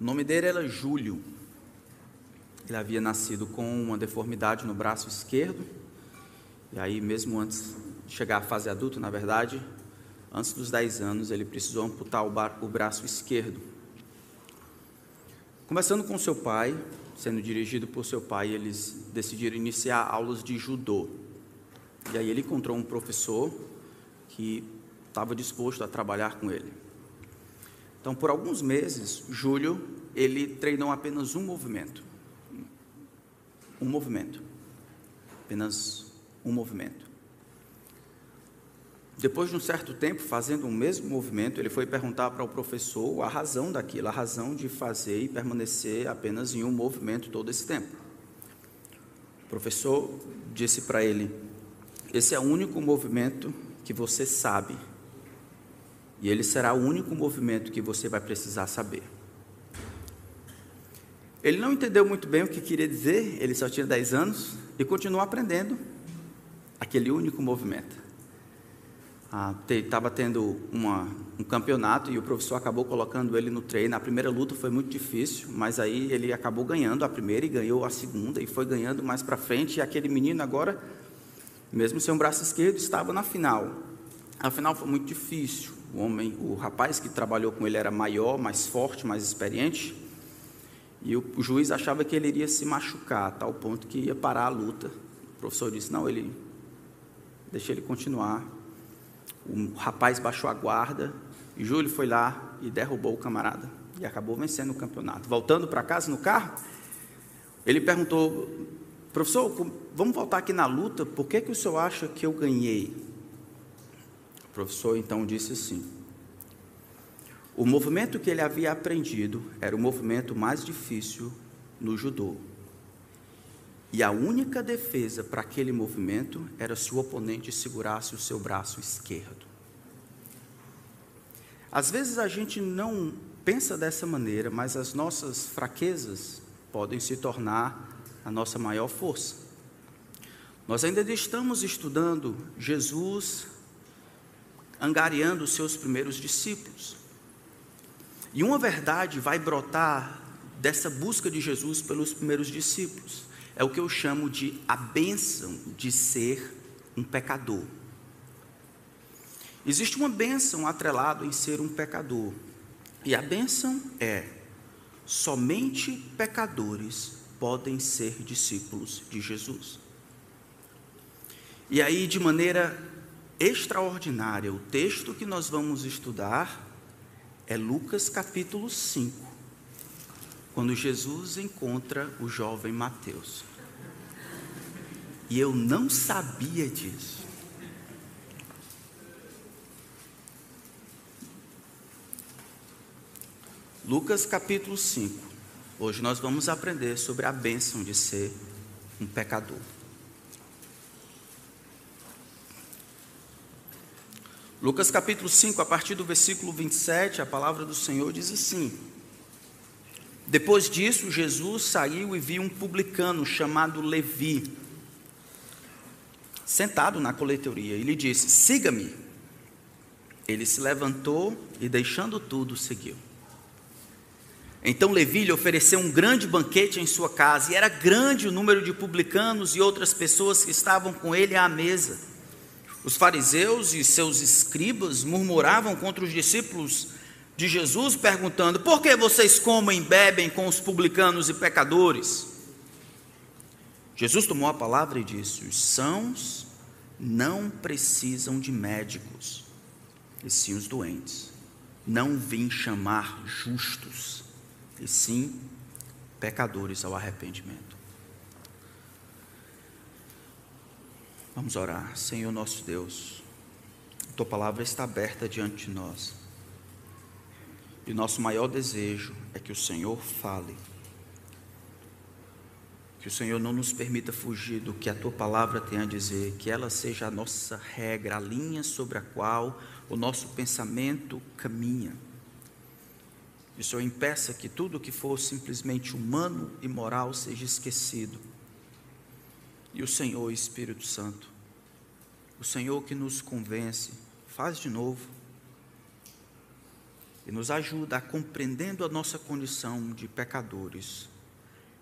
O nome dele era Júlio. Ele havia nascido com uma deformidade no braço esquerdo. E aí, mesmo antes de chegar à fase adulta, na verdade, antes dos 10 anos, ele precisou amputar o, braço esquerdo. Começando com seu pai, sendo dirigido por seu pai, eles decidiram iniciar aulas de judô. E aí ele encontrou um professor que estava disposto a trabalhar com ele. Então, por alguns meses, Júlio, ele treinou apenas um movimento. Um movimento. Apenas um movimento. Depois de um certo tempo, fazendo o mesmo movimento, ele foi perguntar para o professor a razão daquilo, a razão de fazer e permanecer apenas em um movimento todo esse tempo. O professor disse para ele: Esse é o único movimento que você sabe, e ele será o único movimento que você vai precisar saber. Ele não entendeu muito bem o que queria dizer, ele só tinha 10 anos, e continuou aprendendo aquele único movimento estava ah, tendo uma, um campeonato e o professor acabou colocando ele no treino. A primeira luta foi muito difícil, mas aí ele acabou ganhando a primeira e ganhou a segunda e foi ganhando mais para frente. E aquele menino agora, mesmo sem um braço esquerdo, estava na final. A final foi muito difícil. O homem, o rapaz que trabalhou com ele era maior, mais forte, mais experiente. E o, juiz achava que ele iria se machucar, a tal ponto que ia parar a luta. O professor disse: "Não, ele deixa ele continuar". O rapaz baixou a guarda e Júlio foi lá e derrubou o camarada e acabou vencendo o campeonato. Voltando para casa no carro, ele perguntou: professor, vamos voltar aqui na luta, por que, que o senhor acha que eu ganhei? Professor então disse assim: o movimento que ele havia aprendido era o movimento mais difícil no judô. E a única defesa para aquele movimento era se o oponente segurasse o seu braço esquerdo. Às vezes a gente não pensa dessa maneira, mas as nossas fraquezas podem se tornar a nossa maior força. Nós ainda estamos estudando Jesus angariando os seus primeiros discípulos. E uma verdade vai brotar dessa busca de Jesus pelos primeiros discípulos é o que eu chamo de a bênção de ser um pecador. Existe uma bênção atrelada em ser um pecador. E a bênção é: somente pecadores podem ser discípulos de Jesus. E aí, de maneira extraordinária, o texto que nós vamos estudar é Lucas capítulo 5, quando Jesus encontra o jovem Mateus. E eu não sabia disso. Lucas capítulo 5. Hoje nós vamos aprender sobre a bênção de ser um pecador. Lucas capítulo 5, a partir do versículo 27, a palavra do Senhor diz assim: Depois disso, Jesus saiu e viu um publicano chamado Levi sentado na coletoria e lhe disse: Siga-me. Ele se levantou e, deixando tudo, seguiu. Então Levi lhe ofereceu um grande banquete em sua casa, e era grande o número de publicanos e outras pessoas que estavam com ele à mesa. Os fariseus e seus escribas murmuravam contra os discípulos de Jesus, perguntando: Por que vocês comem e bebem com os publicanos e pecadores? Jesus tomou a palavra e disse: Os sãos não precisam de médicos, e sim os doentes. Não vim chamar justos, e sim pecadores ao arrependimento. Vamos orar. Senhor nosso Deus, a tua palavra está aberta diante de nós. E nosso maior desejo é que o Senhor fale que o Senhor não nos permita fugir do que a tua palavra tem a dizer, que ela seja a nossa regra, a linha sobre a qual o nosso pensamento caminha. Que o Senhor impeça que tudo que for simplesmente humano e moral seja esquecido. E o Senhor, Espírito Santo, o Senhor que nos convence, faz de novo. e nos ajuda a, compreendendo a nossa condição de pecadores,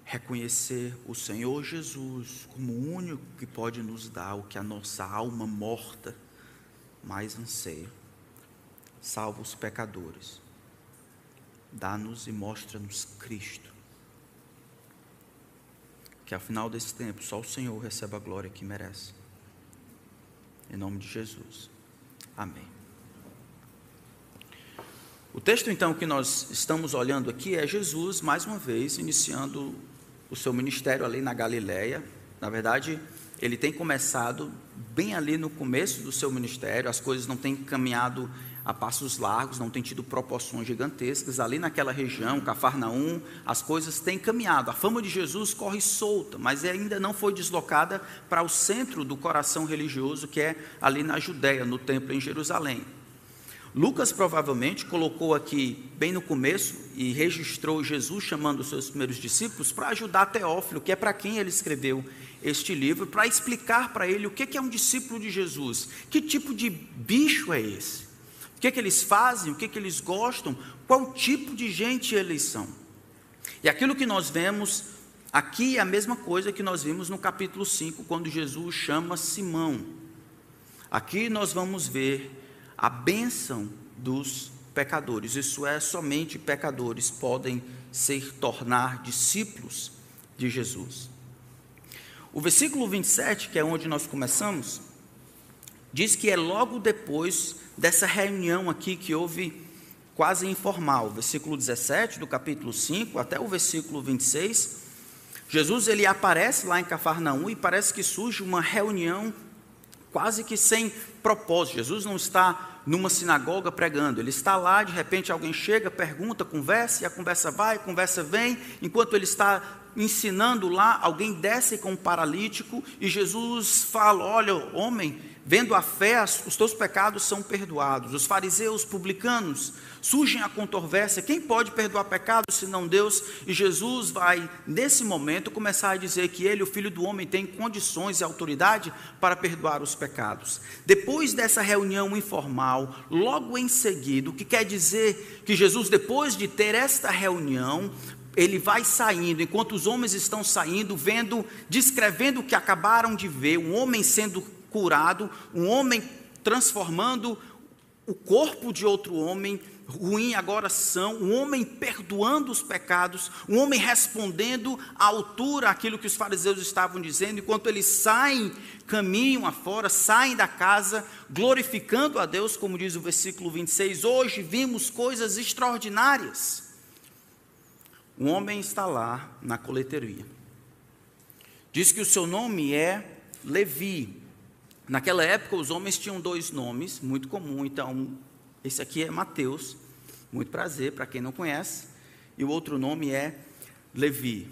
reconhecer o Senhor Jesus como o único que pode nos dar o que a nossa alma morta mais anseia. Salva os pecadores. Dá-nos e mostra-nos Cristo. Que ao final desse tempo só o Senhor receba a glória que merece. Em nome de Jesus. Amém. O texto então que nós estamos olhando aqui é Jesus, mais uma vez, iniciando o seu ministério ali na Galileia. Na verdade, ele tem começado bem ali no começo do seu ministério, as coisas não têm caminhado a passos largos, não têm tido proporções gigantescas. Ali naquela região, Cafarnaum, as coisas têm caminhado. A fama de Jesus corre solta, mas ainda não foi deslocada para o centro do coração religioso, que é ali na Judéia, no templo em Jerusalém. Lucas provavelmente colocou aqui bem no começo e registrou Jesus chamando os seus primeiros discípulos para ajudar Teófilo, que é para quem ele escreveu este livro, para explicar para ele o que é um discípulo de Jesus, que tipo de bicho é esse, o que, é que eles fazem, o que, é que eles gostam, qual tipo de gente eles são. E aquilo que nós vemos aqui é a mesma coisa que nós vimos no capítulo 5, quando Jesus chama Simão. Aqui nós vamos ver a bênção dos pecadores. Isso é, somente pecadores podem ser tornar discípulos de Jesus. O versículo 27, que é onde nós começamos, diz que é logo depois dessa reunião aqui que houve quase informal, versículo 17 do capítulo 5 até o versículo 26. Jesus ele aparece lá em Cafarnaum e parece que surge uma reunião quase que sem propósito. Jesus não está numa sinagoga pregando, ele está lá, de repente alguém chega, pergunta, conversa, e a conversa vai, a conversa vem, enquanto ele está ensinando lá, alguém desce com um paralítico e Jesus fala: Olha, homem, vendo a fé, os teus pecados são perdoados. Os fariseus, publicanos, surgem a controvérsia: quem pode perdoar pecados senão Deus? E Jesus vai, nesse momento, começar a dizer que ele, o filho do homem, tem condições e autoridade para perdoar os pecados. Depois dessa reunião informal, logo em seguida, o que quer dizer que Jesus, depois de ter esta reunião, ele vai saindo, enquanto os homens estão saindo, vendo, descrevendo o que acabaram de ver, um homem sendo curado, um homem transformando o corpo de outro homem, ruim agora são, um homem perdoando os pecados, um homem respondendo à altura aquilo que os fariseus estavam dizendo, enquanto eles saem, caminham afora, saem da casa, glorificando a Deus, como diz o versículo 26, hoje vimos coisas extraordinárias. Um homem está lá na coleteria. Diz que o seu nome é Levi. Naquela época, os homens tinham dois nomes, muito comum. Então, esse aqui é Mateus, muito prazer para quem não conhece. E o outro nome é Levi.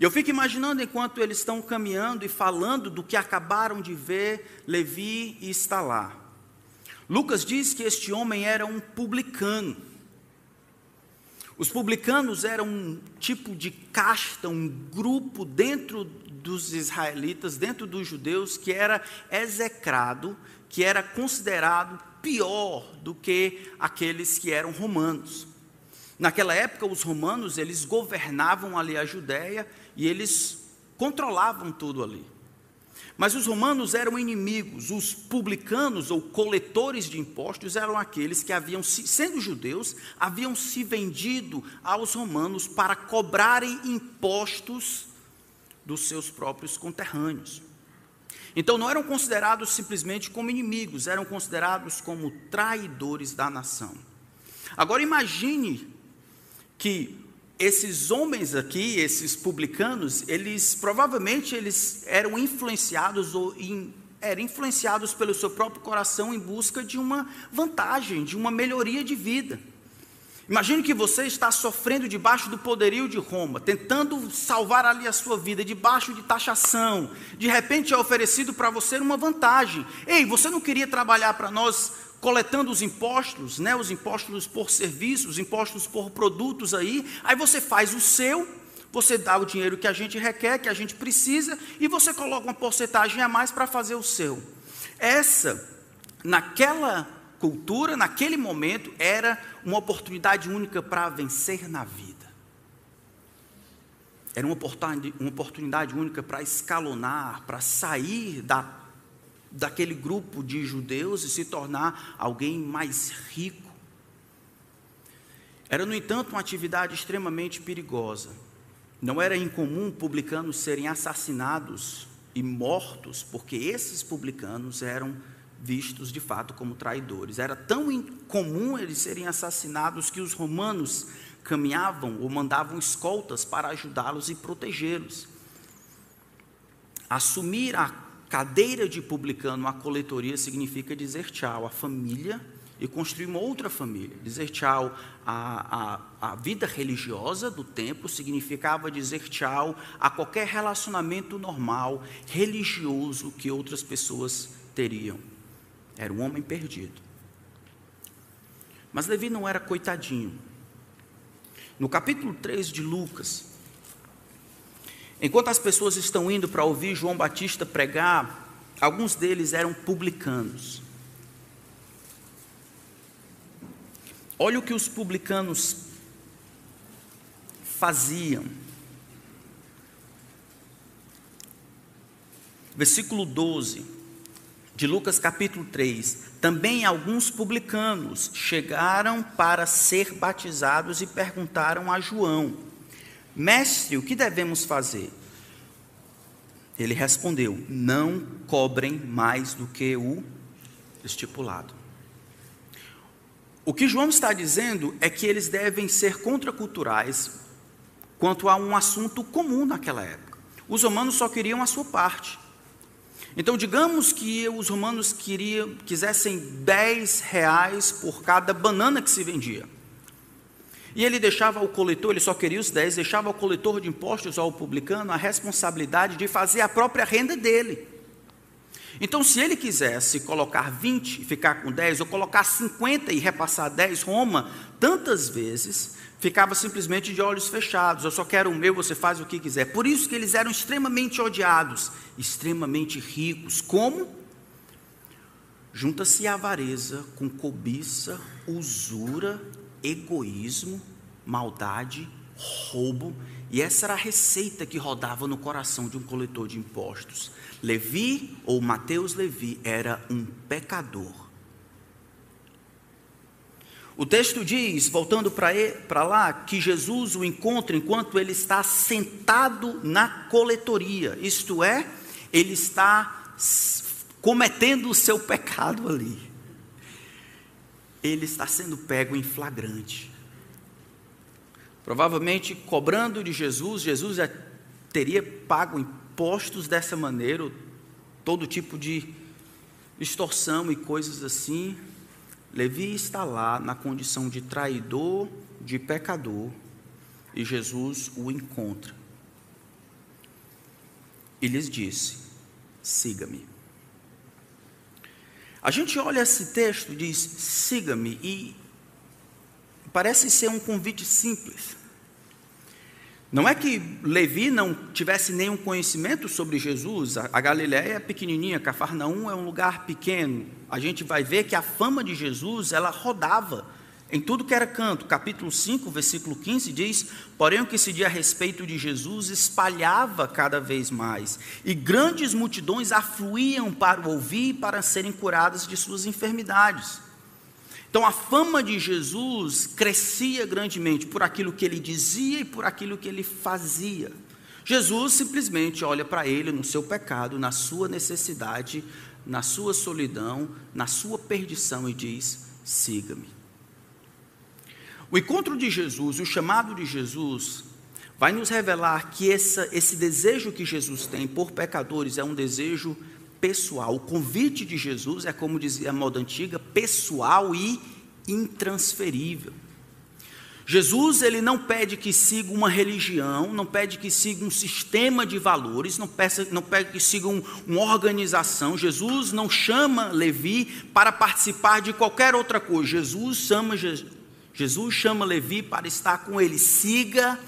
E eu fico imaginando enquanto eles estão caminhando e falando do que acabaram de ver, Levi está lá. Lucas diz que este homem era um publicano. Os publicanos eram um tipo de casta, um grupo dentro dos israelitas, dentro dos judeus, que era execrado, que era considerado pior do que aqueles que eram romanos. Naquela época, os romanos, eles governavam ali a Judéia e eles controlavam tudo ali. Mas os romanos eram inimigos, os publicanos ou coletores de impostos eram aqueles que haviam, sendo judeus, haviam se vendido aos romanos para cobrarem impostos dos seus próprios conterrâneos. Então não eram considerados simplesmente como inimigos, eram considerados como traidores da nação. Agora imagine que esses homens aqui, esses publicanos, eles provavelmente eles eram influenciados ou in, eram influenciados pelo seu próprio coração em busca de uma vantagem, de uma melhoria de vida. Imagine que você está sofrendo debaixo do poderio de Roma, tentando salvar ali a sua vida, debaixo de taxação. De repente é oferecido para você uma vantagem. Ei, você não queria trabalhar para nós coletando os impostos, né, os impostos por serviços, os impostos por produtos aí, aí você faz o seu, você dá o dinheiro que a gente requer, que a gente precisa, e você coloca uma porcentagem a mais para fazer o seu. Essa, naquela cultura, naquele momento, era uma oportunidade única para vencer na vida. Era uma oportunidade, única para escalonar, para sair da, daquele grupo de judeus e se tornar alguém mais rico. Era, no entanto, uma atividade extremamente perigosa. Não era incomum publicanos serem assassinados e mortos, porque esses publicanos eram vistos de fato como traidores. Era tão incomum eles serem assassinados que os romanos caminhavam ou mandavam escoltas para ajudá-los e protegê-los. Assumir a cadeira de publicano, a coletoria, significa dizer tchau à família e construir uma outra família. Dizer tchau à, à, à vida religiosa do tempo significava dizer tchau a qualquer relacionamento normal, religioso que outras pessoas teriam. Era um homem perdido. Mas Levi não era coitadinho. No capítulo 3 de Lucas, enquanto as pessoas estão indo para ouvir João Batista pregar, alguns deles eram publicanos. Olha o que os publicanos faziam. Versículo 12 de Lucas capítulo 3. Também alguns publicanos chegaram para ser batizados e perguntaram a João: Mestre, o que devemos fazer? Ele respondeu: Não cobrem mais do que o estipulado. O que João está dizendo é que eles devem ser contraculturais quanto a um assunto comum naquela época. Os romanos só queriam a sua parte. Então, digamos que os romanos queriam, quisessem 10 reais por cada banana que se vendia. E ele deixava ao coletor, ele só queria os 10, deixava ao coletor de impostos ao publicano a responsabilidade de fazer a própria renda dele. Então, se ele quisesse colocar 20 e ficar com 10, ou colocar 50 e repassar 10, Roma, tantas vezes, ficava simplesmente de olhos fechados. Eu só quero o meu, você faz o que quiser. Por isso que eles eram extremamente odiados, extremamente ricos. Como? Junta-se a avareza com cobiça, usura, egoísmo, maldade, roubo, e essa era a receita que rodava no coração de um coletor de impostos. Levi, ou Mateus Levi, era um pecador. O texto diz, voltando para lá, que Jesus o encontra enquanto ele está sentado na coletoria, isto é, ele está cometendo o seu pecado ali. Ele está sendo pego em flagrante. Provavelmente cobrando de Jesus, Jesus já teria pago impostos dessa maneira, todo tipo de extorsão e coisas assim. Levi está lá na condição de traidor, de pecador, e Jesus o encontra. E lhes disse: siga-me. A gente olha esse texto, diz: siga-me, e parece ser um convite simples. Não é que Levi não tivesse nenhum conhecimento sobre Jesus, a Galiléia é pequenininha, Cafarnaum é um lugar pequeno. A gente vai ver que a fama de Jesus, ela rodava em tudo que era canto. Capítulo 5, versículo 15 diz: Porém, o que se diz a respeito de Jesus espalhava cada vez mais, e grandes multidões afluíam para o ouvir e para serem curadas de suas enfermidades. Então a fama de Jesus crescia grandemente por aquilo que ele dizia e por aquilo que ele fazia. Jesus simplesmente olha para ele no seu pecado, na sua necessidade, na sua solidão, na sua perdição e diz: siga-me. O encontro de Jesus, o chamado de Jesus, vai nos revelar que essa, esse desejo que Jesus tem por pecadores é um desejo pessoal. O convite de Jesus é, como dizia a moda antiga, pessoal e intransferível. Jesus ele não pede que siga uma religião, não pede que siga um sistema de valores, não, peça, não pede que siga um, uma organização. Jesus não chama Levi para participar de qualquer outra coisa. Jesus chama, Jesus chama Levi para estar com ele. Siga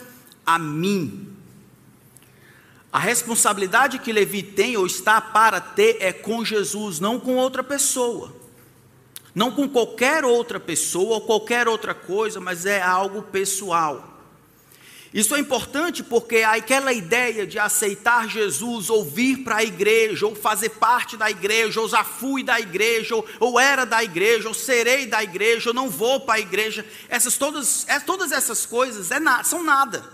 a mim. A responsabilidade que Levi tem ou está para ter é com Jesus, não com outra pessoa. não com qualquer outra pessoa ou qualquer outra coisa, mas é algo pessoal. Isso é importante porque aquela ideia de aceitar Jesus, ou vir para a igreja, ou fazer parte da igreja, ou já fui da igreja, ou, ou era da igreja, ou serei da igreja, ou não vou para a igreja, essas todas, é, todas essas coisas é na, são nada.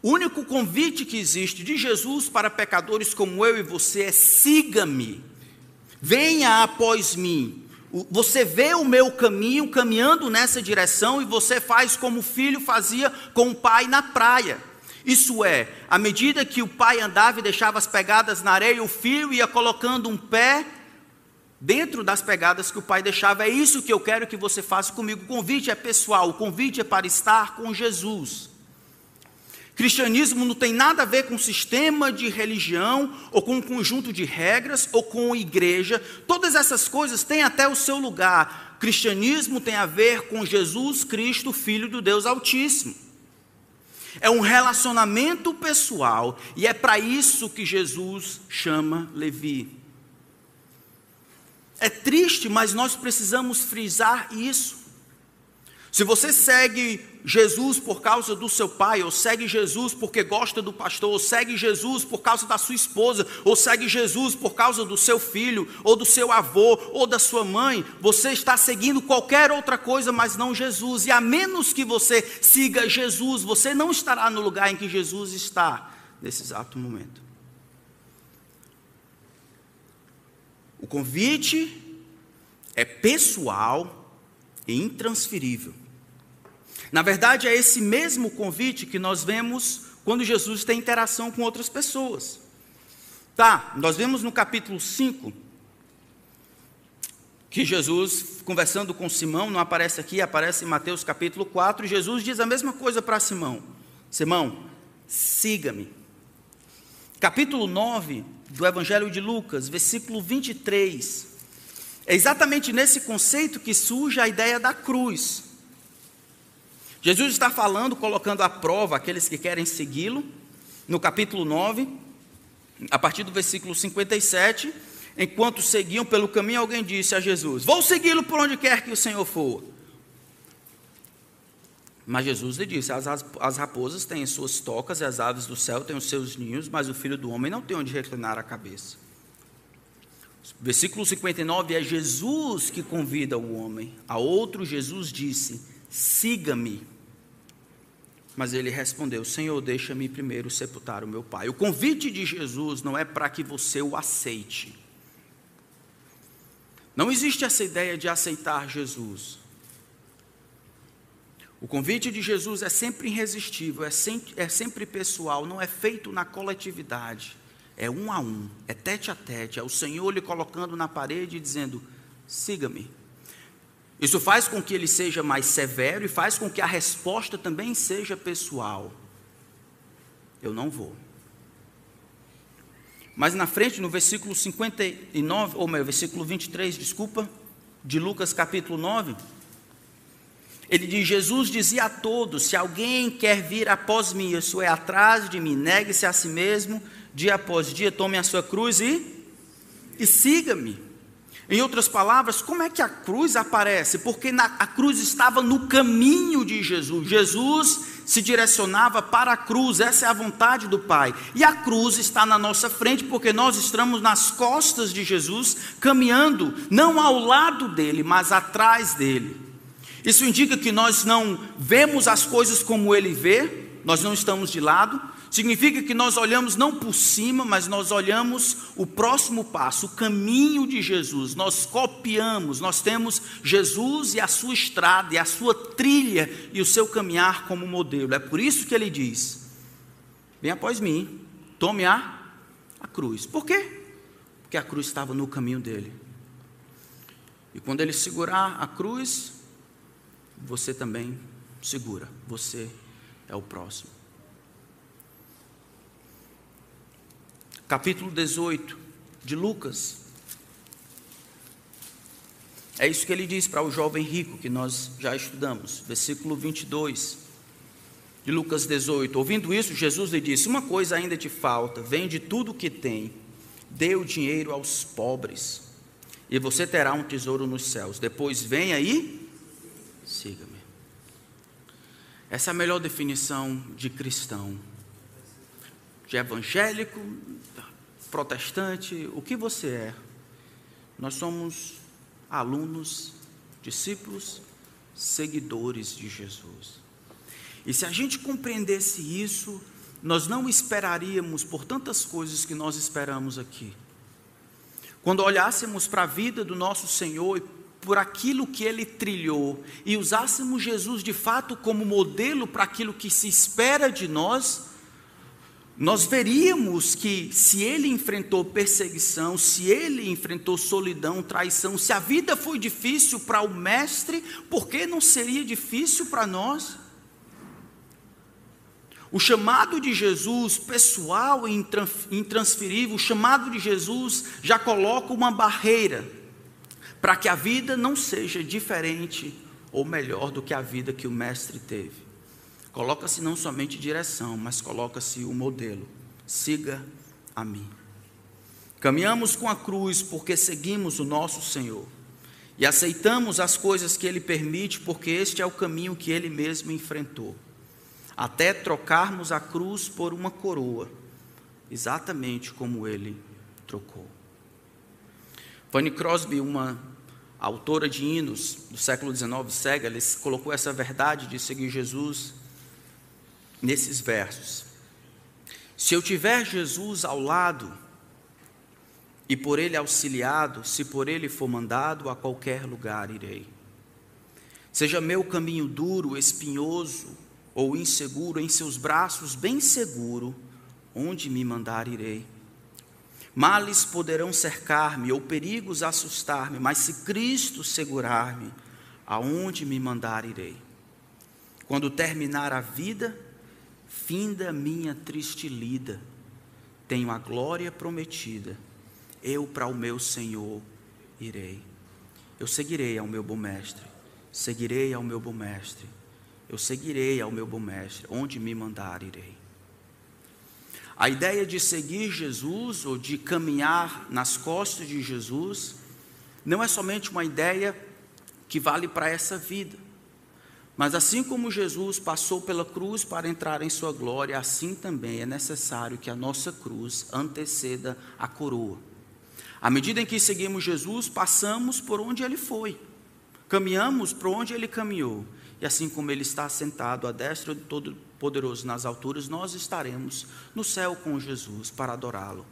O único convite que existe de Jesus para pecadores como eu e você é: siga-me, venha após mim. Você vê o meu caminho caminhando nessa direção e você faz como o filho fazia com o pai na praia. Isso é, à medida que o pai andava e deixava as pegadas na areia, o filho ia colocando um pé dentro das pegadas que o pai deixava. É isso que eu quero que você faça comigo. O convite é pessoal, o convite é para estar com Jesus. Cristianismo não tem nada a ver com sistema de religião, ou com um conjunto de regras, ou com igreja. Todas essas coisas têm até o seu lugar. Cristianismo tem a ver com Jesus Cristo, Filho do Deus Altíssimo. É um relacionamento pessoal, e é para isso que Jesus chama Levi. É triste, mas nós precisamos frisar isso. Se você segue Jesus por causa do seu pai, ou segue Jesus porque gosta do pastor, ou segue Jesus por causa da sua esposa, ou segue Jesus por causa do seu filho, ou do seu avô, ou da sua mãe, você está seguindo qualquer outra coisa, mas não Jesus. E a menos que você siga Jesus, você não estará no lugar em que Jesus está nesse exato momento. O convite é pessoal e intransferível. Na verdade, é esse mesmo convite que nós vemos quando Jesus tem interação com outras pessoas. Tá, nós vemos no capítulo 5 que Jesus, conversando com Simão, não aparece aqui, aparece em Mateus capítulo 4, Jesus diz a mesma coisa para Simão: Simão, siga-me. Capítulo 9 do Evangelho de Lucas, versículo 23. É exatamente nesse conceito que surge a ideia da cruz. Jesus está falando, colocando à prova aqueles que querem segui-lo, no capítulo 9, a partir do versículo 57. Enquanto seguiam pelo caminho, alguém disse a Jesus: Vou segui-lo por onde quer que o Senhor for. Mas Jesus lhe disse: as, as raposas têm suas tocas e as aves do céu têm os seus ninhos, mas o filho do homem não tem onde reclinar a cabeça. Versículo 59 é Jesus que convida o homem. A outro, Jesus disse: Siga-me. Mas ele respondeu: Senhor, deixa-me primeiro sepultar o meu pai. O convite de Jesus não é para que você o aceite. Não existe essa ideia de aceitar Jesus. O convite de Jesus é sempre irresistível, é sempre, é sempre pessoal, não é feito na coletividade. É um a um, é tete a tete, é o Senhor lhe colocando na parede e dizendo: siga-me. Isso faz com que ele seja mais severo e faz com que a resposta também seja pessoal. Eu não vou. Mas na frente, no versículo 59, ou meu, versículo 23, desculpa, de Lucas capítulo 9, ele diz: Jesus dizia a todos: se alguém quer vir após mim, isso é atrás de mim, negue-se a si mesmo, dia após dia, tome a sua cruz e, e siga-me. Em outras palavras, como é que a cruz aparece? Porque na, a cruz estava no caminho de Jesus. Jesus se direcionava para a cruz, essa é a vontade do Pai. E a cruz está na nossa frente, porque nós estamos nas costas de Jesus, caminhando não ao lado dele, mas atrás dele. Isso indica que nós não vemos as coisas como ele vê, nós não estamos de lado, Significa que nós olhamos não por cima, mas nós olhamos o próximo passo, o caminho de Jesus. Nós copiamos, nós temos Jesus e a sua estrada, e a sua trilha e o seu caminhar como modelo. É por isso que ele diz: Venha após mim, tome a, a cruz. Por quê? Porque a cruz estava no caminho dele. E quando ele segurar a cruz, você também segura, você é o próximo. Capítulo 18 de Lucas. É isso que ele diz para o jovem rico que nós já estudamos, versículo 22 de Lucas 18. Ouvindo isso, Jesus lhe disse: Uma coisa ainda te falta, vende tudo o que tem, dê o dinheiro aos pobres, e você terá um tesouro nos céus. Depois venha e siga-me. Essa é a melhor definição de cristão, de evangélico, protestante, o que você é. Nós somos alunos, discípulos, seguidores de Jesus. E se a gente compreendesse isso, nós não esperaríamos por tantas coisas que nós esperamos aqui. Quando olhássemos para a vida do nosso Senhor e por aquilo que ele trilhou e usássemos Jesus de fato como modelo para aquilo que se espera de nós, nós veríamos que se ele enfrentou perseguição, se ele enfrentou solidão, traição, se a vida foi difícil para o Mestre, por que não seria difícil para nós? O chamado de Jesus, pessoal e intransferível, o chamado de Jesus já coloca uma barreira para que a vida não seja diferente ou melhor do que a vida que o Mestre teve. Coloca-se não somente direção, mas coloca-se o modelo. Siga a mim. Caminhamos com a cruz porque seguimos o nosso Senhor e aceitamos as coisas que Ele permite, porque este é o caminho que Ele mesmo enfrentou até trocarmos a cruz por uma coroa, exatamente como ele trocou. Fanny Crosby, uma autora de hinos do século XIX, cega, colocou essa verdade de seguir Jesus nesses versos. Se eu tiver Jesus ao lado e por ele auxiliado, se por ele for mandado, a qualquer lugar irei. Seja meu caminho duro, espinhoso, ou inseguro, em seus braços, bem seguro, onde me mandar irei. Males poderão cercar-me, ou perigos assustar-me, mas se Cristo segurar-me, aonde me mandar irei. Quando terminar a vida, finda minha triste lida, tenho a glória prometida, eu para o meu Senhor irei. Eu seguirei ao meu bom mestre, seguirei ao meu bom mestre eu seguirei ao meu bom mestre, onde me mandar irei. A ideia de seguir Jesus ou de caminhar nas costas de Jesus não é somente uma ideia que vale para essa vida. Mas assim como Jesus passou pela cruz para entrar em sua glória, assim também é necessário que a nossa cruz anteceda a coroa. À medida em que seguimos Jesus, passamos por onde ele foi, caminhamos por onde ele caminhou, e assim como Ele está sentado à destra do Todo-Poderoso nas alturas, nós estaremos no céu com Jesus para adorá-lo.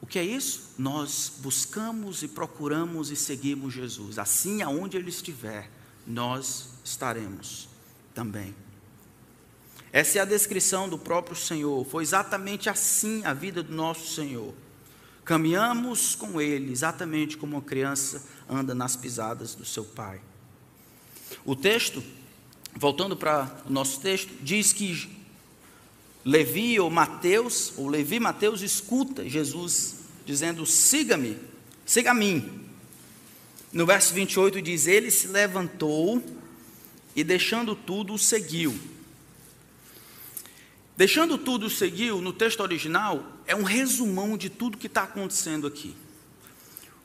O que é isso? Nós buscamos e procuramos e seguimos Jesus. Assim, aonde Ele estiver, nós estaremos também. Essa é a descrição do próprio Senhor. Foi exatamente assim a vida do nosso Senhor. Caminhamos com Ele, exatamente como uma criança anda nas pisadas do seu Pai. O texto, voltando para o nosso texto, diz que Levi ou Mateus, ou Levi Mateus escuta Jesus dizendo: siga-me, siga a mim. No verso 28 diz: Ele se levantou e deixando tudo seguiu. Deixando tudo seguiu, no texto original, é um resumão de tudo que está acontecendo aqui.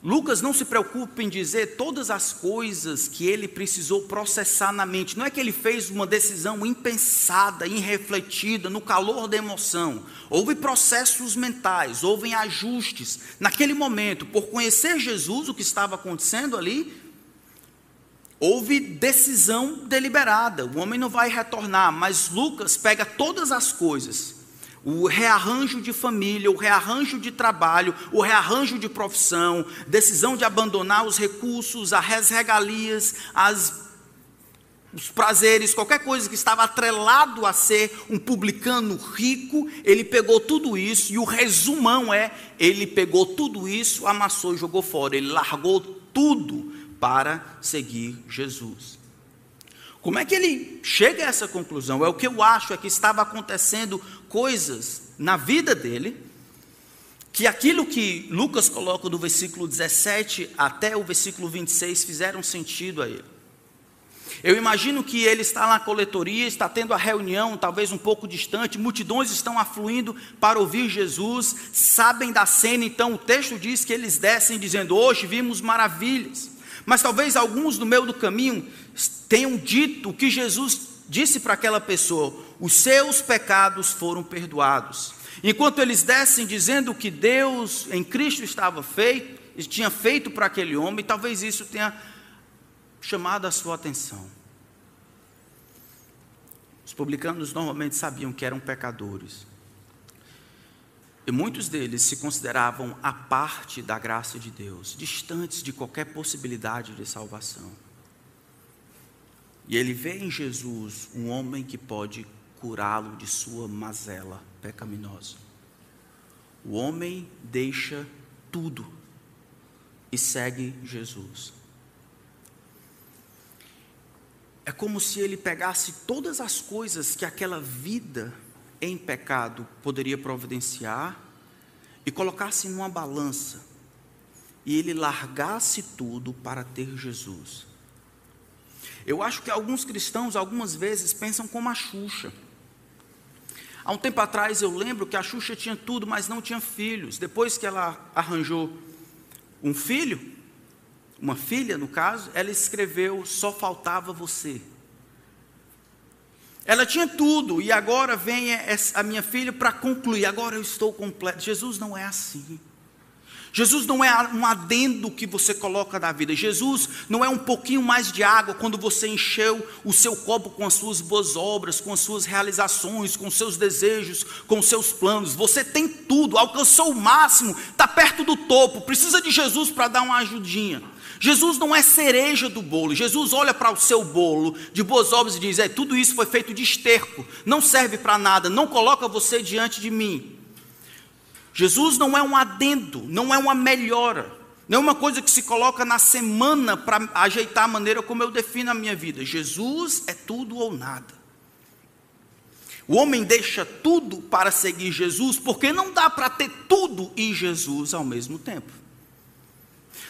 Lucas não se preocupa em dizer todas as coisas que ele precisou processar na mente. Não é que ele fez uma decisão impensada, irrefletida, no calor da emoção. Houve processos mentais, houve ajustes. Naquele momento, por conhecer Jesus, o que estava acontecendo ali, houve decisão deliberada. O homem não vai retornar, mas Lucas pega todas as coisas o rearranjo de família, o rearranjo de trabalho, o rearranjo de profissão, decisão de abandonar os recursos, as regalias, as, os prazeres, qualquer coisa que estava atrelado a ser um publicano rico, ele pegou tudo isso e o resumão é: ele pegou tudo isso, amassou e jogou fora, ele largou tudo para seguir Jesus. Como é que ele chega a essa conclusão? É o que eu acho é que estava acontecendo coisas na vida dele, que aquilo que Lucas coloca do versículo 17 até o versículo 26 fizeram sentido a ele. Eu imagino que ele está na coletoria, está tendo a reunião, talvez um pouco distante, multidões estão afluindo para ouvir Jesus, sabem da cena, então o texto diz que eles descem dizendo: Hoje vimos maravilhas. Mas talvez alguns no meio do caminho tenham dito o que Jesus disse para aquela pessoa: Os seus pecados foram perdoados. Enquanto eles descem dizendo que Deus em Cristo estava feito, tinha feito para aquele homem, talvez isso tenha chamado a sua atenção. Os publicanos normalmente sabiam que eram pecadores. E muitos deles se consideravam a parte da graça de Deus, distantes de qualquer possibilidade de salvação. E ele vê em Jesus um homem que pode curá-lo de sua mazela pecaminosa. O homem deixa tudo e segue Jesus. É como se ele pegasse todas as coisas que aquela vida em pecado poderia providenciar e colocasse numa balança e ele largasse tudo para ter Jesus. Eu acho que alguns cristãos algumas vezes pensam como a Xuxa. Há um tempo atrás eu lembro que a Xuxa tinha tudo, mas não tinha filhos. Depois que ela arranjou um filho, uma filha no caso, ela escreveu: Só faltava você. Ela tinha tudo e agora vem a minha filha para concluir. Agora eu estou completo. Jesus não é assim. Jesus não é um adendo que você coloca na vida. Jesus não é um pouquinho mais de água quando você encheu o seu copo com as suas boas obras, com as suas realizações, com os seus desejos, com os seus planos. Você tem tudo, alcançou o máximo, está perto do topo, precisa de Jesus para dar uma ajudinha. Jesus não é cereja do bolo. Jesus olha para o seu bolo de boas obras e diz: É, tudo isso foi feito de esterco, não serve para nada, não coloca você diante de mim. Jesus não é um adendo, não é uma melhora, não é uma coisa que se coloca na semana para ajeitar a maneira como eu defino a minha vida. Jesus é tudo ou nada. O homem deixa tudo para seguir Jesus, porque não dá para ter tudo e Jesus ao mesmo tempo.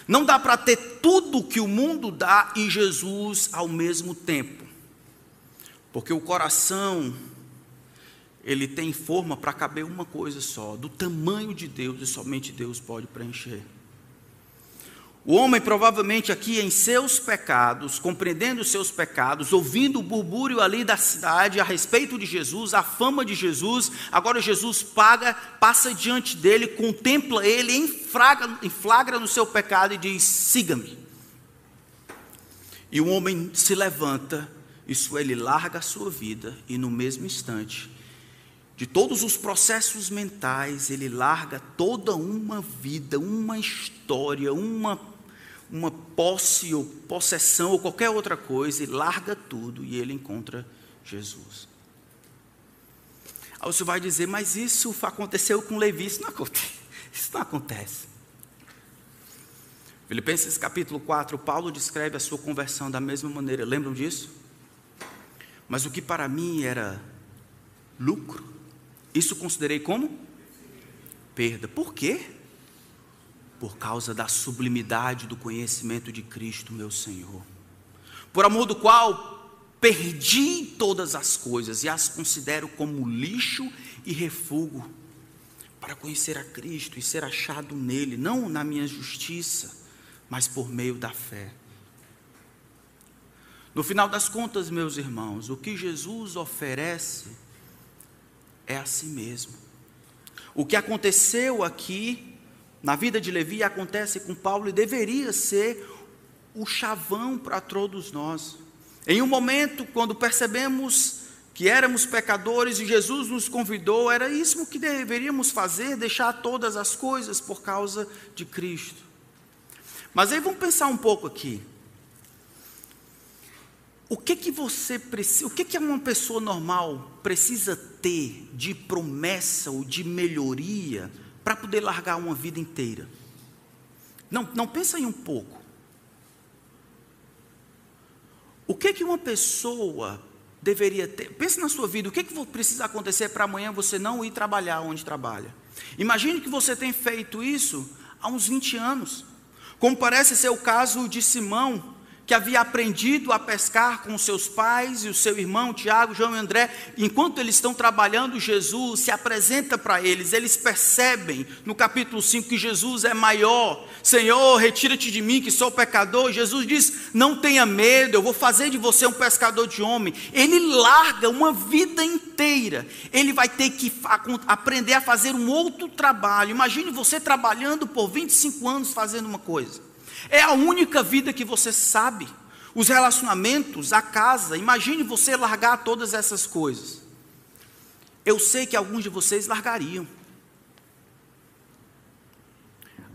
Não dá para ter tudo que o mundo dá e Jesus ao mesmo tempo. Porque o coração ele tem forma para caber uma coisa só, do tamanho de Deus e somente Deus pode preencher. O homem, provavelmente aqui em seus pecados, compreendendo os seus pecados, ouvindo o burbúrio ali da cidade a respeito de Jesus, a fama de Jesus, agora Jesus paga, passa diante dele, contempla ele, enflagra, enflagra no seu pecado e diz: siga-me. E o homem se levanta, isso ele larga a sua vida, e no mesmo instante de todos os processos mentais, ele larga toda uma vida, uma história, uma, uma posse ou possessão ou qualquer outra coisa, e larga tudo e ele encontra Jesus. Aí você vai dizer, mas isso aconteceu com Levi, isso não acontece. Isso não acontece. Filipenses capítulo 4, Paulo descreve a sua conversão da mesma maneira, lembram disso? Mas o que para mim era lucro, isso considerei como perda. Por quê? Por causa da sublimidade do conhecimento de Cristo, meu Senhor. Por amor do qual perdi todas as coisas e as considero como lixo e refúgio para conhecer a Cristo e ser achado nele, não na minha justiça, mas por meio da fé. No final das contas, meus irmãos, o que Jesus oferece é assim mesmo. O que aconteceu aqui na vida de Levi acontece com Paulo e deveria ser o chavão para todos nós. Em um momento, quando percebemos que éramos pecadores e Jesus nos convidou, era isso que deveríamos fazer, deixar todas as coisas por causa de Cristo. Mas aí vamos pensar um pouco aqui. O que que você precisa, o que que uma pessoa normal precisa ter de promessa ou de melhoria para poder largar uma vida inteira? Não, não pensa em um pouco. O que que uma pessoa deveria ter? Pense na sua vida, o que que precisa acontecer para amanhã você não ir trabalhar onde trabalha? Imagine que você tem feito isso há uns 20 anos. Como parece ser o caso de Simão, que havia aprendido a pescar com seus pais e o seu irmão Tiago, João e André, enquanto eles estão trabalhando, Jesus se apresenta para eles, eles percebem no capítulo 5 que Jesus é maior. Senhor, retira-te de mim que sou pecador. Jesus diz: Não tenha medo, eu vou fazer de você um pescador de homem. Ele larga uma vida inteira, ele vai ter que aprender a fazer um outro trabalho. Imagine você trabalhando por 25 anos fazendo uma coisa. É a única vida que você sabe. Os relacionamentos, a casa. Imagine você largar todas essas coisas. Eu sei que alguns de vocês largariam.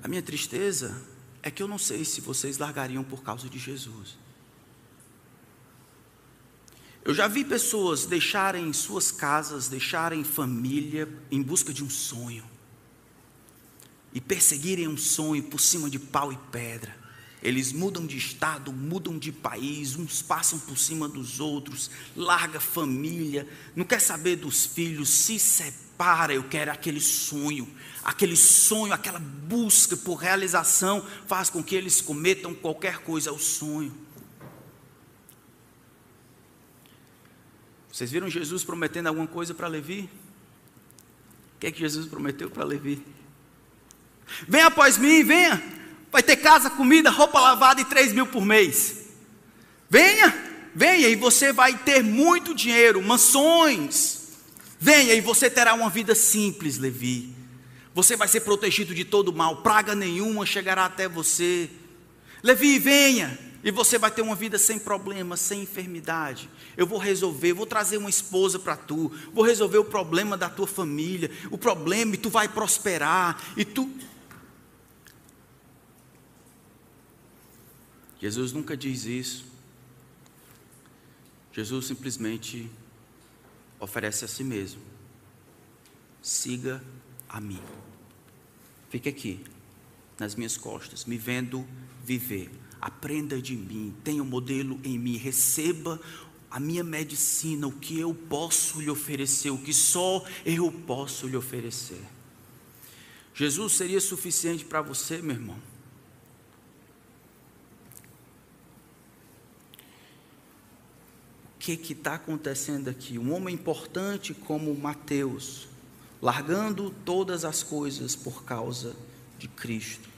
A minha tristeza é que eu não sei se vocês largariam por causa de Jesus. Eu já vi pessoas deixarem suas casas, deixarem família em busca de um sonho. E perseguirem um sonho por cima de pau e pedra. Eles mudam de estado, mudam de país, uns passam por cima dos outros, larga família, não quer saber dos filhos, se separa. Eu quero aquele sonho, aquele sonho, aquela busca por realização faz com que eles cometam qualquer coisa ao sonho. Vocês viram Jesus prometendo alguma coisa para Levi? O que é que Jesus prometeu para Levi? Venha após mim, venha vai ter casa, comida, roupa lavada e 3 mil por mês. Venha, venha e você vai ter muito dinheiro, mansões. Venha e você terá uma vida simples, Levi. Você vai ser protegido de todo mal, praga nenhuma chegará até você. Levi, venha, e você vai ter uma vida sem problemas, sem enfermidade. Eu vou resolver, vou trazer uma esposa para tu, vou resolver o problema da tua família, o problema e tu vai prosperar, e tu Jesus nunca diz isso. Jesus simplesmente oferece a si mesmo. Siga a mim. Fique aqui, nas minhas costas, me vendo viver. Aprenda de mim, tenha um modelo em mim, receba a minha medicina, o que eu posso lhe oferecer, o que só eu posso lhe oferecer. Jesus seria suficiente para você, meu irmão? Que está acontecendo aqui? Um homem importante como Mateus, largando todas as coisas por causa de Cristo.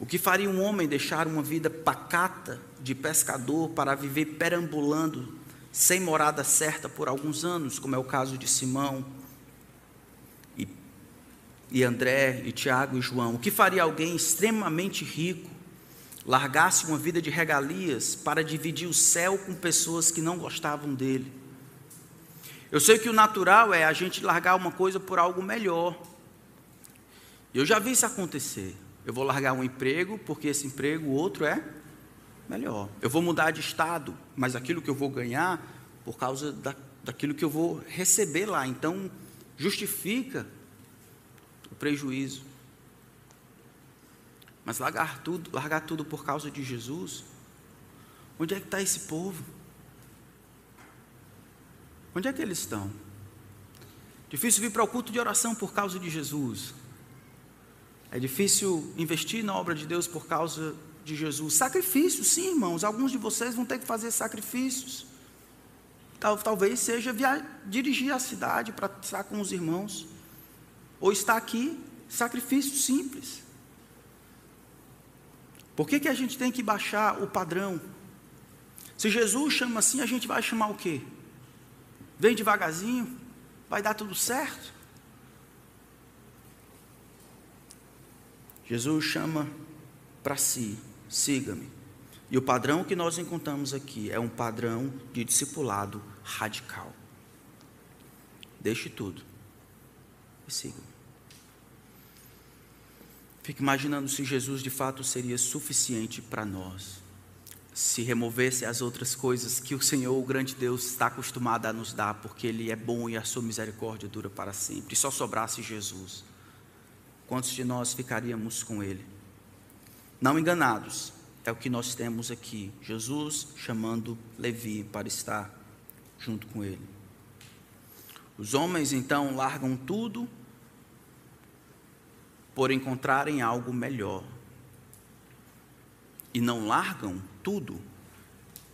O que faria um homem deixar uma vida pacata de pescador para viver perambulando sem morada certa por alguns anos, como é o caso de Simão e, e André e Tiago e João? O que faria alguém extremamente rico largasse uma vida de regalias para dividir o céu com pessoas que não gostavam dele. Eu sei que o natural é a gente largar uma coisa por algo melhor. Eu já vi isso acontecer. Eu vou largar um emprego porque esse emprego, o outro é melhor. Eu vou mudar de estado, mas aquilo que eu vou ganhar por causa da, daquilo que eu vou receber lá. Então, justifica o prejuízo. Mas largar tudo, largar tudo por causa de Jesus? Onde é que está esse povo? Onde é que eles estão? Difícil vir para o culto de oração por causa de Jesus. É difícil investir na obra de Deus por causa de Jesus. Sacrifícios, sim, irmãos. Alguns de vocês vão ter que fazer sacrifícios. Tal, talvez seja via, dirigir a cidade para estar com os irmãos. Ou estar aqui. Sacrifício simples. Por que, que a gente tem que baixar o padrão? Se Jesus chama assim, a gente vai chamar o quê? Vem devagarzinho, vai dar tudo certo. Jesus chama para si, siga-me. E o padrão que nós encontramos aqui é um padrão de discipulado radical. Deixe tudo e siga-me. Fico imaginando se Jesus de fato seria suficiente para nós, se removesse as outras coisas que o Senhor, o grande Deus, está acostumado a nos dar, porque Ele é bom e a sua misericórdia dura para sempre, e só sobrasse Jesus. Quantos de nós ficaríamos com Ele? Não enganados, é o que nós temos aqui: Jesus chamando Levi para estar junto com Ele. Os homens então largam tudo por encontrarem algo melhor. E não largam tudo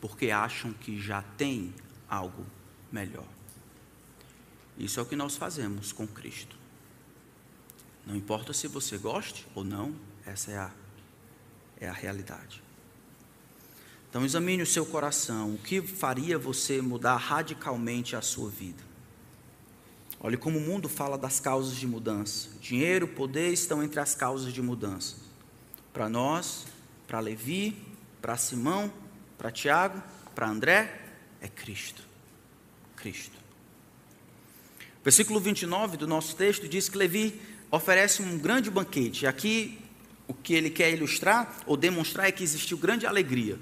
porque acham que já tem algo melhor. Isso é o que nós fazemos com Cristo. Não importa se você goste ou não, essa é a, é a realidade. Então examine o seu coração, o que faria você mudar radicalmente a sua vida. Olhe como o mundo fala das causas de mudança. Dinheiro, poder estão entre as causas de mudança. Para nós, para Levi, para Simão, para Tiago, para André, é Cristo. Cristo. Versículo 29 do nosso texto diz que Levi oferece um grande banquete. Aqui, o que ele quer ilustrar ou demonstrar é que existiu grande alegria.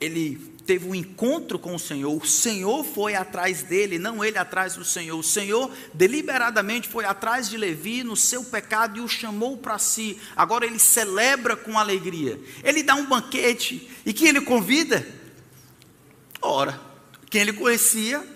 Ele teve um encontro com o Senhor, o Senhor foi atrás dele, não ele atrás do Senhor. O Senhor deliberadamente foi atrás de Levi no seu pecado e o chamou para si. Agora ele celebra com alegria. Ele dá um banquete e quem ele convida? Ora, quem ele conhecia,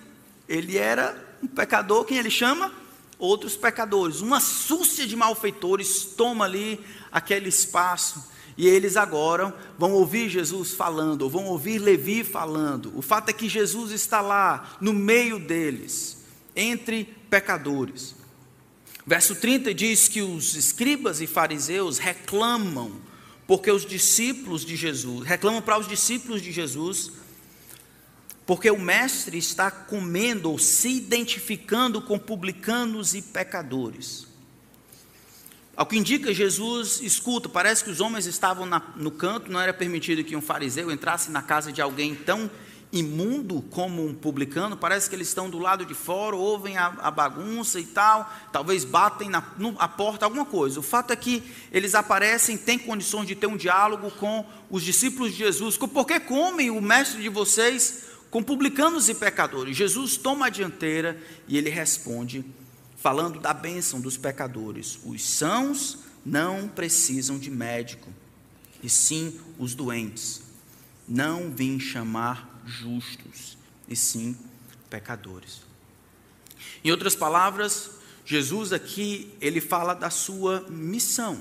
ele era um pecador, quem ele chama? outros pecadores. Uma súcia de malfeitores toma ali aquele espaço. E eles agora vão ouvir Jesus falando, ou vão ouvir Levi falando. O fato é que Jesus está lá, no meio deles, entre pecadores. Verso 30 diz que os escribas e fariseus reclamam, porque os discípulos de Jesus, reclamam para os discípulos de Jesus porque o mestre está comendo ou se identificando com publicanos e pecadores. Ao que indica, Jesus escuta, parece que os homens estavam na, no canto, não era permitido que um fariseu entrasse na casa de alguém tão imundo como um publicano, parece que eles estão do lado de fora, ouvem a, a bagunça e tal, talvez batem na no, a porta, alguma coisa. O fato é que eles aparecem, têm condições de ter um diálogo com os discípulos de Jesus, por que comem o mestre de vocês com publicanos e pecadores. Jesus toma a dianteira e ele responde, falando da bênção dos pecadores: os sãos não precisam de médico, e sim os doentes. Não vim chamar justos, e sim pecadores. Em outras palavras, Jesus aqui, ele fala da sua missão.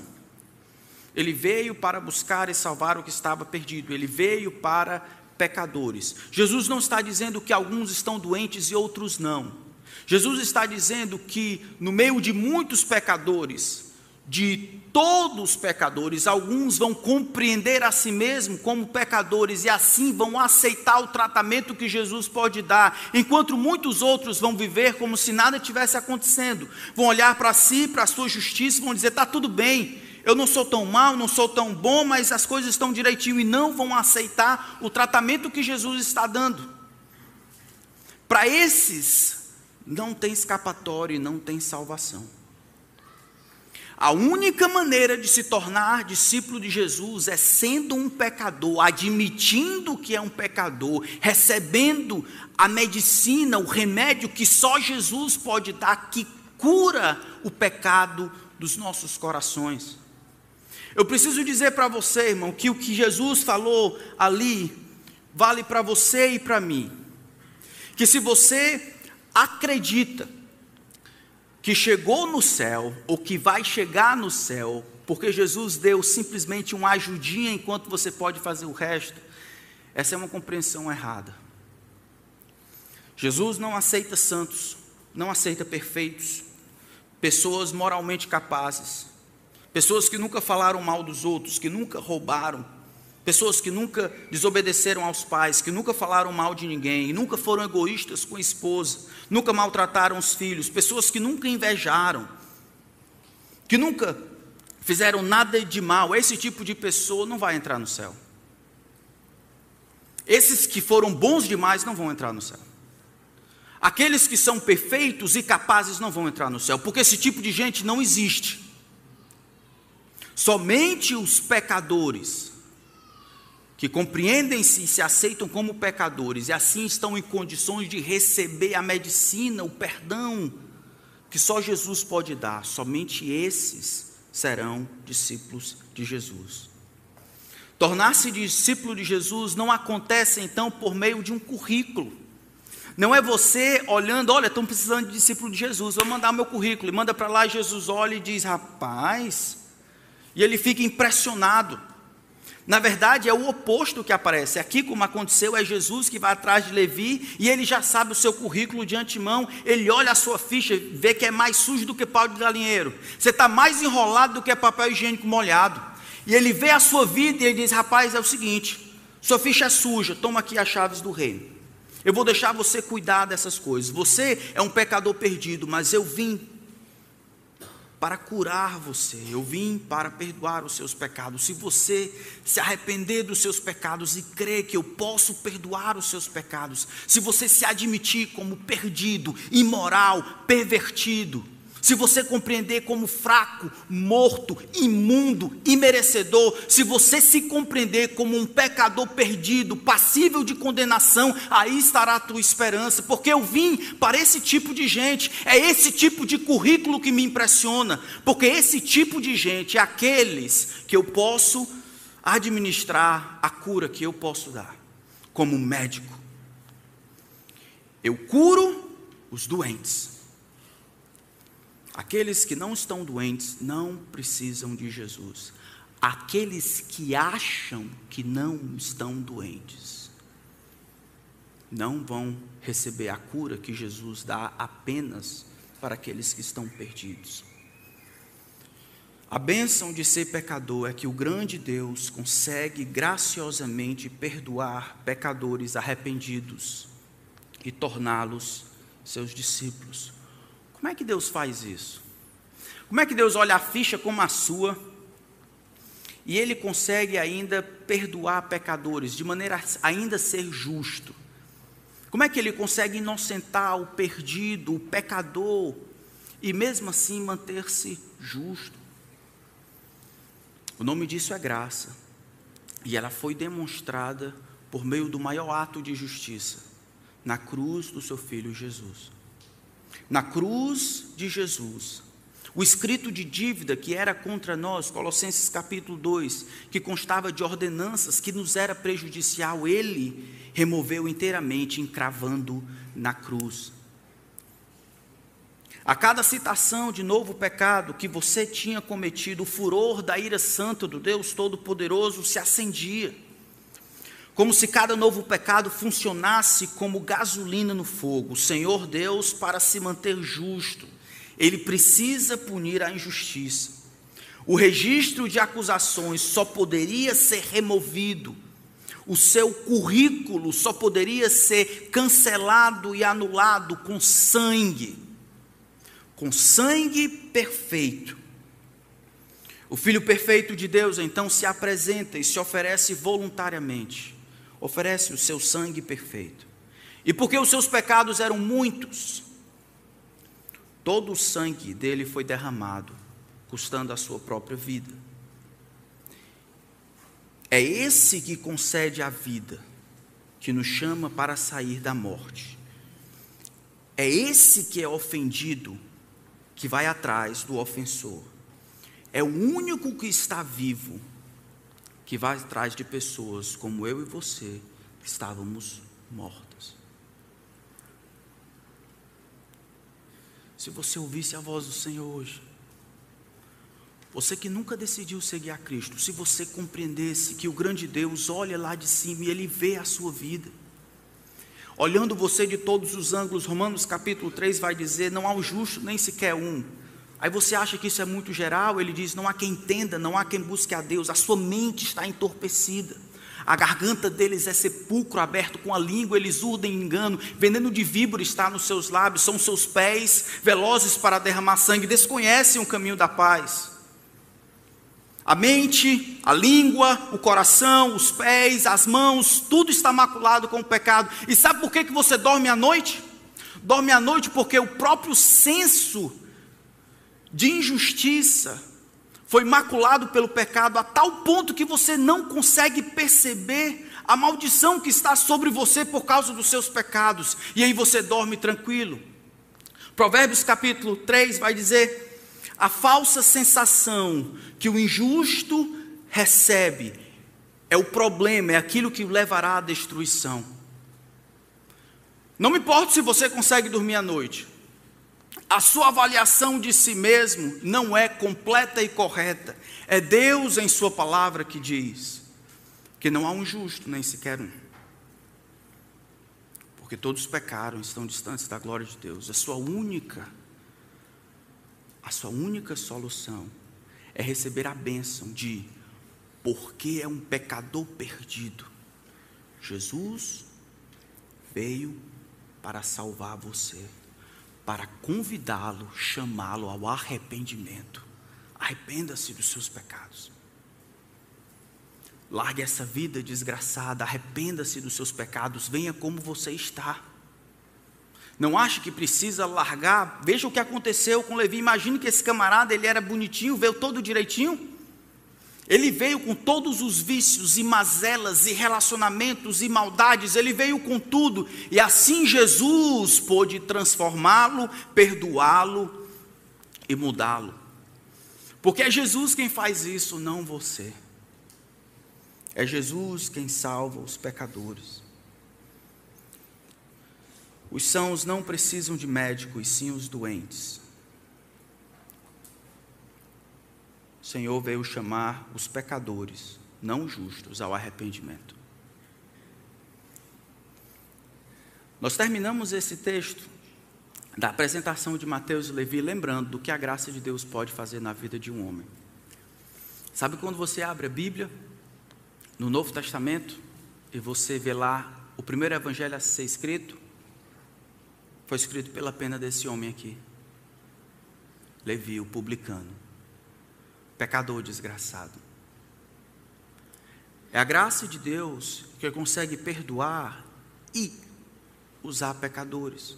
Ele veio para buscar e salvar o que estava perdido. Ele veio para pecadores. Jesus não está dizendo que alguns estão doentes e outros não. Jesus está dizendo que no meio de muitos pecadores, de todos os pecadores, alguns vão compreender a si mesmo como pecadores e assim vão aceitar o tratamento que Jesus pode dar, enquanto muitos outros vão viver como se nada tivesse acontecendo. Vão olhar para si, para a sua justiça, vão dizer: está tudo bem, eu não sou tão mal, não sou tão bom, mas as coisas estão direitinho e não vão aceitar o tratamento que Jesus está dando. Para esses, não tem escapatório e não tem salvação. A única maneira de se tornar discípulo de Jesus é sendo um pecador, admitindo que é um pecador, recebendo a medicina, o remédio que só Jesus pode dar, que cura o pecado dos nossos corações. Eu preciso dizer para você, irmão, que o que Jesus falou ali vale para você e para mim. Que se você acredita que chegou no céu, ou que vai chegar no céu, porque Jesus deu simplesmente uma ajudinha enquanto você pode fazer o resto, essa é uma compreensão errada. Jesus não aceita santos, não aceita perfeitos, pessoas moralmente capazes. Pessoas que nunca falaram mal dos outros, que nunca roubaram, pessoas que nunca desobedeceram aos pais, que nunca falaram mal de ninguém, nunca foram egoístas com a esposa, nunca maltrataram os filhos, pessoas que nunca invejaram, que nunca fizeram nada de mal. Esse tipo de pessoa não vai entrar no céu. Esses que foram bons demais não vão entrar no céu. Aqueles que são perfeitos e capazes não vão entrar no céu, porque esse tipo de gente não existe. Somente os pecadores que compreendem-se e se aceitam como pecadores e assim estão em condições de receber a medicina, o perdão que só Jesus pode dar, somente esses serão discípulos de Jesus. Tornar-se discípulo de Jesus não acontece então por meio de um currículo. Não é você olhando, olha, estão precisando de discípulo de Jesus, vou mandar meu currículo, e manda para lá, Jesus olha e diz: rapaz, e ele fica impressionado. Na verdade, é o oposto que aparece. Aqui, como aconteceu, é Jesus que vai atrás de Levi e ele já sabe o seu currículo de antemão. Ele olha a sua ficha, vê que é mais sujo do que pau de galinheiro. Você está mais enrolado do que papel higiênico molhado. E ele vê a sua vida e ele diz: Rapaz, é o seguinte, sua ficha é suja, toma aqui as chaves do reino. Eu vou deixar você cuidar dessas coisas. Você é um pecador perdido, mas eu vim para curar você, eu vim para perdoar os seus pecados. Se você se arrepender dos seus pecados e crer que eu posso perdoar os seus pecados, se você se admitir como perdido, imoral, pervertido, se você compreender como fraco, morto, imundo, imerecedor, se você se compreender como um pecador perdido, passível de condenação, aí estará a tua esperança, porque eu vim para esse tipo de gente, é esse tipo de currículo que me impressiona, porque esse tipo de gente é aqueles que eu posso administrar a cura que eu posso dar, como médico. Eu curo os doentes Aqueles que não estão doentes não precisam de Jesus. Aqueles que acham que não estão doentes não vão receber a cura que Jesus dá apenas para aqueles que estão perdidos. A bênção de ser pecador é que o grande Deus consegue graciosamente perdoar pecadores arrependidos e torná-los seus discípulos. Como é que Deus faz isso? Como é que Deus olha a ficha como a sua e Ele consegue ainda perdoar pecadores, de maneira a ainda ser justo? Como é que Ele consegue inocentar o perdido, o pecador, e mesmo assim manter-se justo? O nome disso é graça, e ela foi demonstrada por meio do maior ato de justiça, na cruz do seu Filho Jesus na cruz de Jesus, o escrito de dívida que era contra nós, Colossenses capítulo 2, que constava de ordenanças que nos era prejudicial, ele removeu inteiramente, encravando na cruz. A cada citação de novo pecado que você tinha cometido, o furor da ira santa do Deus Todo-Poderoso se acendia como se cada novo pecado funcionasse como gasolina no fogo. O Senhor Deus, para se manter justo, ele precisa punir a injustiça. O registro de acusações só poderia ser removido, o seu currículo só poderia ser cancelado e anulado com sangue, com sangue perfeito. O Filho perfeito de Deus então se apresenta e se oferece voluntariamente oferece o seu sangue perfeito. E porque os seus pecados eram muitos, todo o sangue dele foi derramado, custando a sua própria vida. É esse que concede a vida, que nos chama para sair da morte. É esse que é ofendido, que vai atrás do ofensor. É o único que está vivo que vai atrás de pessoas como eu e você, que estávamos mortas. Se você ouvisse a voz do Senhor hoje, você que nunca decidiu seguir a Cristo, se você compreendesse que o grande Deus olha lá de cima e Ele vê a sua vida, olhando você de todos os ângulos, Romanos capítulo 3 vai dizer: não há um justo nem sequer um, Aí você acha que isso é muito geral? Ele diz: não há quem entenda, não há quem busque a Deus, a sua mente está entorpecida. A garganta deles é sepulcro aberto, com a língua eles urdem engano, veneno de víbora está nos seus lábios, são seus pés velozes para derramar sangue, desconhecem o caminho da paz. A mente, a língua, o coração, os pés, as mãos, tudo está maculado com o pecado. E sabe por que, que você dorme à noite? Dorme à noite porque o próprio senso de injustiça, foi maculado pelo pecado a tal ponto que você não consegue perceber a maldição que está sobre você por causa dos seus pecados, e aí você dorme tranquilo. Provérbios capítulo 3 vai dizer: a falsa sensação que o injusto recebe é o problema, é aquilo que o levará à destruição. Não me importa se você consegue dormir à noite, a sua avaliação de si mesmo não é completa e correta. É Deus em Sua palavra que diz. que não há um justo, nem sequer um. Porque todos pecaram e estão distantes da glória de Deus. A sua única, a sua única solução é receber a bênção de, porque é um pecador perdido, Jesus veio para salvar você, para convidá-lo, chamá-lo ao arrependimento. Arrependa-se dos seus pecados. Largue essa vida desgraçada, arrependa-se dos seus pecados, venha como você está. Não ache que precisa largar. Veja o que aconteceu com Levi. Imagine que esse camarada, ele era bonitinho, veio todo direitinho. Ele veio com todos os vícios e mazelas e relacionamentos e maldades, ele veio com tudo, e assim Jesus pôde transformá-lo, perdoá-lo e mudá-lo. Porque é Jesus quem faz isso, não você. É Jesus quem salva os pecadores. Os sãos não precisam de médicos, sim os doentes. O Senhor veio chamar os pecadores, não justos, ao arrependimento. Nós terminamos esse texto da apresentação de Mateus e Levi, lembrando do que a graça de Deus pode fazer na vida de um homem. Sabe quando você abre a Bíblia, no Novo Testamento, e você vê lá o primeiro evangelho a ser escrito, foi escrito pela pena desse homem aqui, Levi, o publicano, pecador desgraçado. É a graça de Deus que consegue perdoar e usar pecadores.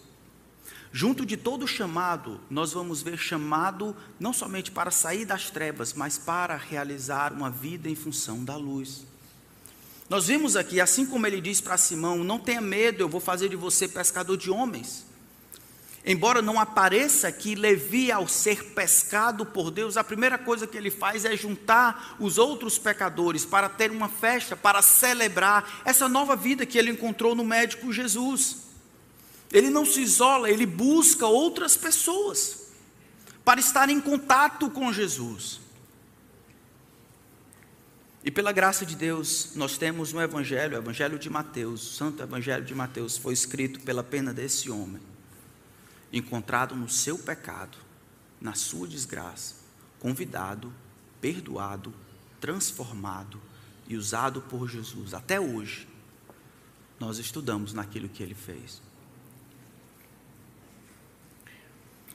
Junto de todo chamado, nós vamos ver chamado não somente para sair das trevas, mas para realizar uma vida em função da luz. Nós vimos aqui, assim como ele diz para Simão: Não tenha medo, eu vou fazer de você pescador de homens. Embora não apareça que Levi, ao ser pescado por Deus, a primeira coisa que ele faz é juntar os outros pecadores para ter uma festa, para celebrar essa nova vida que ele encontrou no médico Jesus. Ele não se isola, ele busca outras pessoas para estar em contato com Jesus. E pela graça de Deus, nós temos um evangelho, o evangelho de Mateus, o santo evangelho de Mateus, foi escrito pela pena desse homem, encontrado no seu pecado, na sua desgraça, convidado, perdoado, transformado e usado por Jesus. Até hoje, nós estudamos naquilo que ele fez.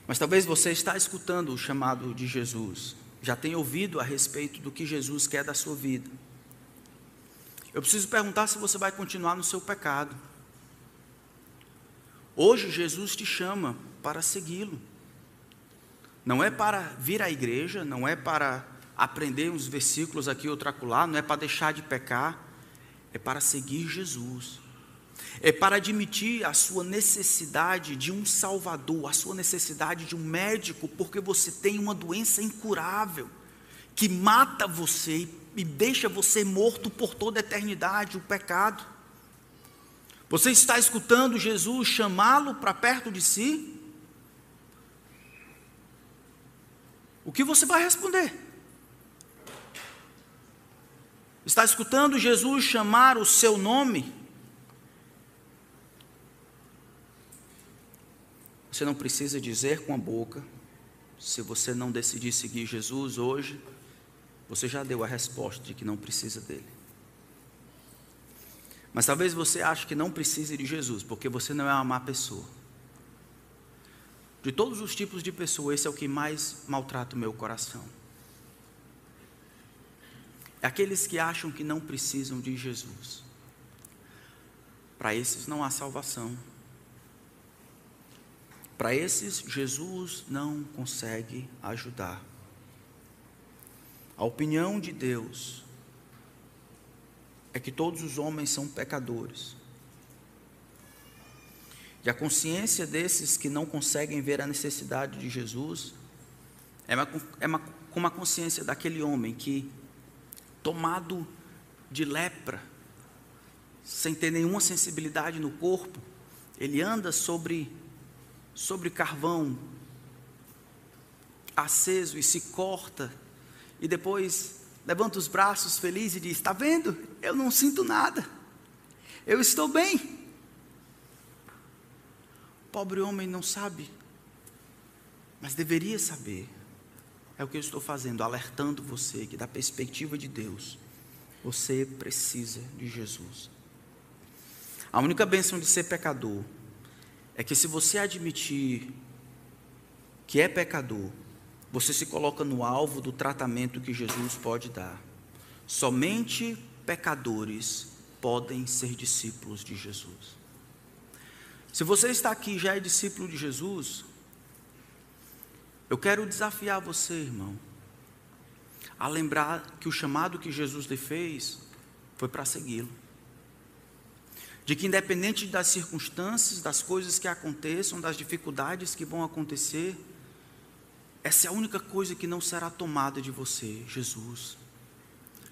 Mas talvez você está escutando o chamado de Jesus, já tem ouvido a respeito do que Jesus quer da sua vida. Eu preciso perguntar se você vai continuar no seu pecado. Hoje Jesus te chama para segui-lo. Não é para vir à igreja, não é para aprender uns versículos aqui ou acolá, não é para deixar de pecar, é para seguir Jesus é para admitir a sua necessidade de um Salvador, a sua necessidade de um médico, porque você tem uma doença incurável que mata você e deixa você morto por toda a eternidade o pecado. Você está escutando Jesus chamá-lo para perto de si? O que você vai responder? Está escutando Jesus chamar o seu nome? Você não precisa dizer com a boca. Se você não decidir seguir Jesus hoje, você já deu a resposta de que não precisa dele. Mas talvez você ache que não precise de Jesus, porque você não é uma má pessoa. De todos os tipos de pessoa, esse é o que mais maltrata o meu coração. É aqueles que acham que não precisam de Jesus. Para esses não há salvação. Para esses, Jesus não consegue ajudar. A opinião de Deus é que todos os homens são pecadores. E a consciência desses que não conseguem ver a necessidade de Jesus é, uma, é uma, como a consciência daquele homem que, tomado de lepra, sem ter nenhuma sensibilidade no corpo, ele anda sobre sobre carvão aceso e se corta, e depois levanta os braços feliz e diz: Está vendo? Eu não sinto nada. Eu estou bem. Pobre homem não sabe, mas deveria saber. É o que eu estou fazendo, alertando você que, da perspectiva de Deus, você precisa de Jesus. A única bênção de ser pecador é que, se você admitir que é pecador, você se coloca no alvo do tratamento que Jesus pode dar. Somente pecadores podem ser discípulos de Jesus. Se você está aqui e já é discípulo de Jesus, eu quero desafiar você, irmão, a lembrar que o chamado que Jesus lhe fez foi para segui-lo. De que, independente das circunstâncias, das coisas que aconteçam, das dificuldades que vão acontecer, essa é a única coisa que não será tomada de você, Jesus.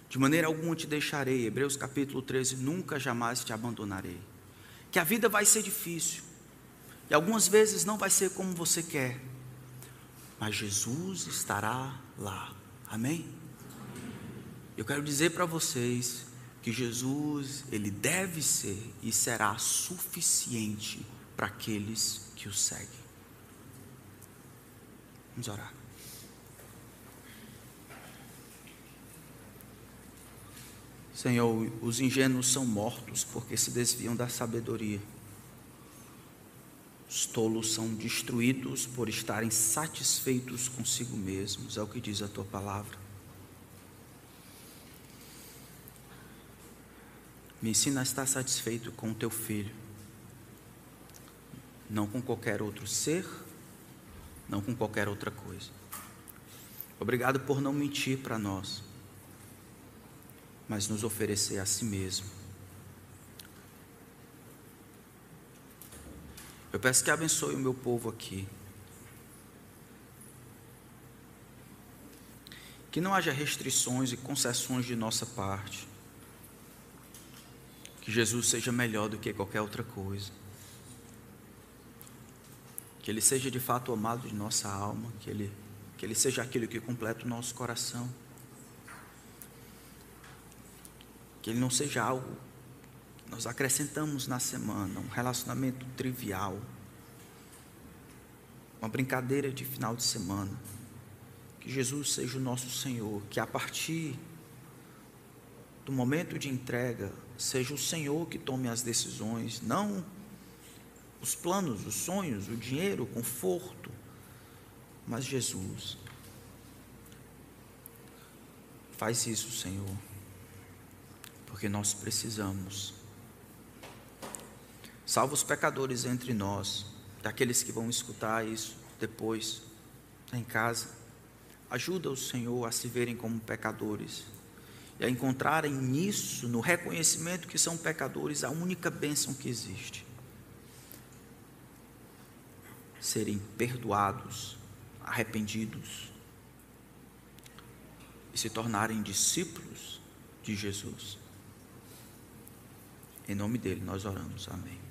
De maneira alguma te deixarei, Hebreus capítulo 13, nunca jamais te abandonarei que a vida vai ser difícil, e algumas vezes não vai ser como você quer, mas Jesus estará lá, amém? Eu quero dizer para vocês que Jesus, ele deve ser e será suficiente para aqueles que o seguem. Vamos orar. Senhor, os ingênuos são mortos porque se desviam da sabedoria. Os tolos são destruídos por estarem satisfeitos consigo mesmos, é o que diz a tua palavra. Me ensina a estar satisfeito com o teu filho, não com qualquer outro ser, não com qualquer outra coisa. Obrigado por não mentir para nós mas nos oferecer a si mesmo. Eu peço que abençoe o meu povo aqui. Que não haja restrições e concessões de nossa parte. Que Jesus seja melhor do que qualquer outra coisa. Que Ele seja de fato amado de nossa alma. Que Ele, que Ele seja aquilo que completa o nosso coração. Que ele não seja algo que nós acrescentamos na semana, um relacionamento trivial, uma brincadeira de final de semana. Que Jesus seja o nosso Senhor, que a partir do momento de entrega, seja o Senhor que tome as decisões, não os planos, os sonhos, o dinheiro, o conforto, mas Jesus. Faz isso, Senhor porque nós precisamos. Salva os pecadores entre nós, daqueles que vão escutar isso depois, em casa. Ajuda o Senhor a se verem como pecadores e a encontrarem nisso, no reconhecimento que são pecadores, a única bênção que existe. Serem perdoados, arrependidos e se tornarem discípulos de Jesus. Em nome dele nós oramos. Amém.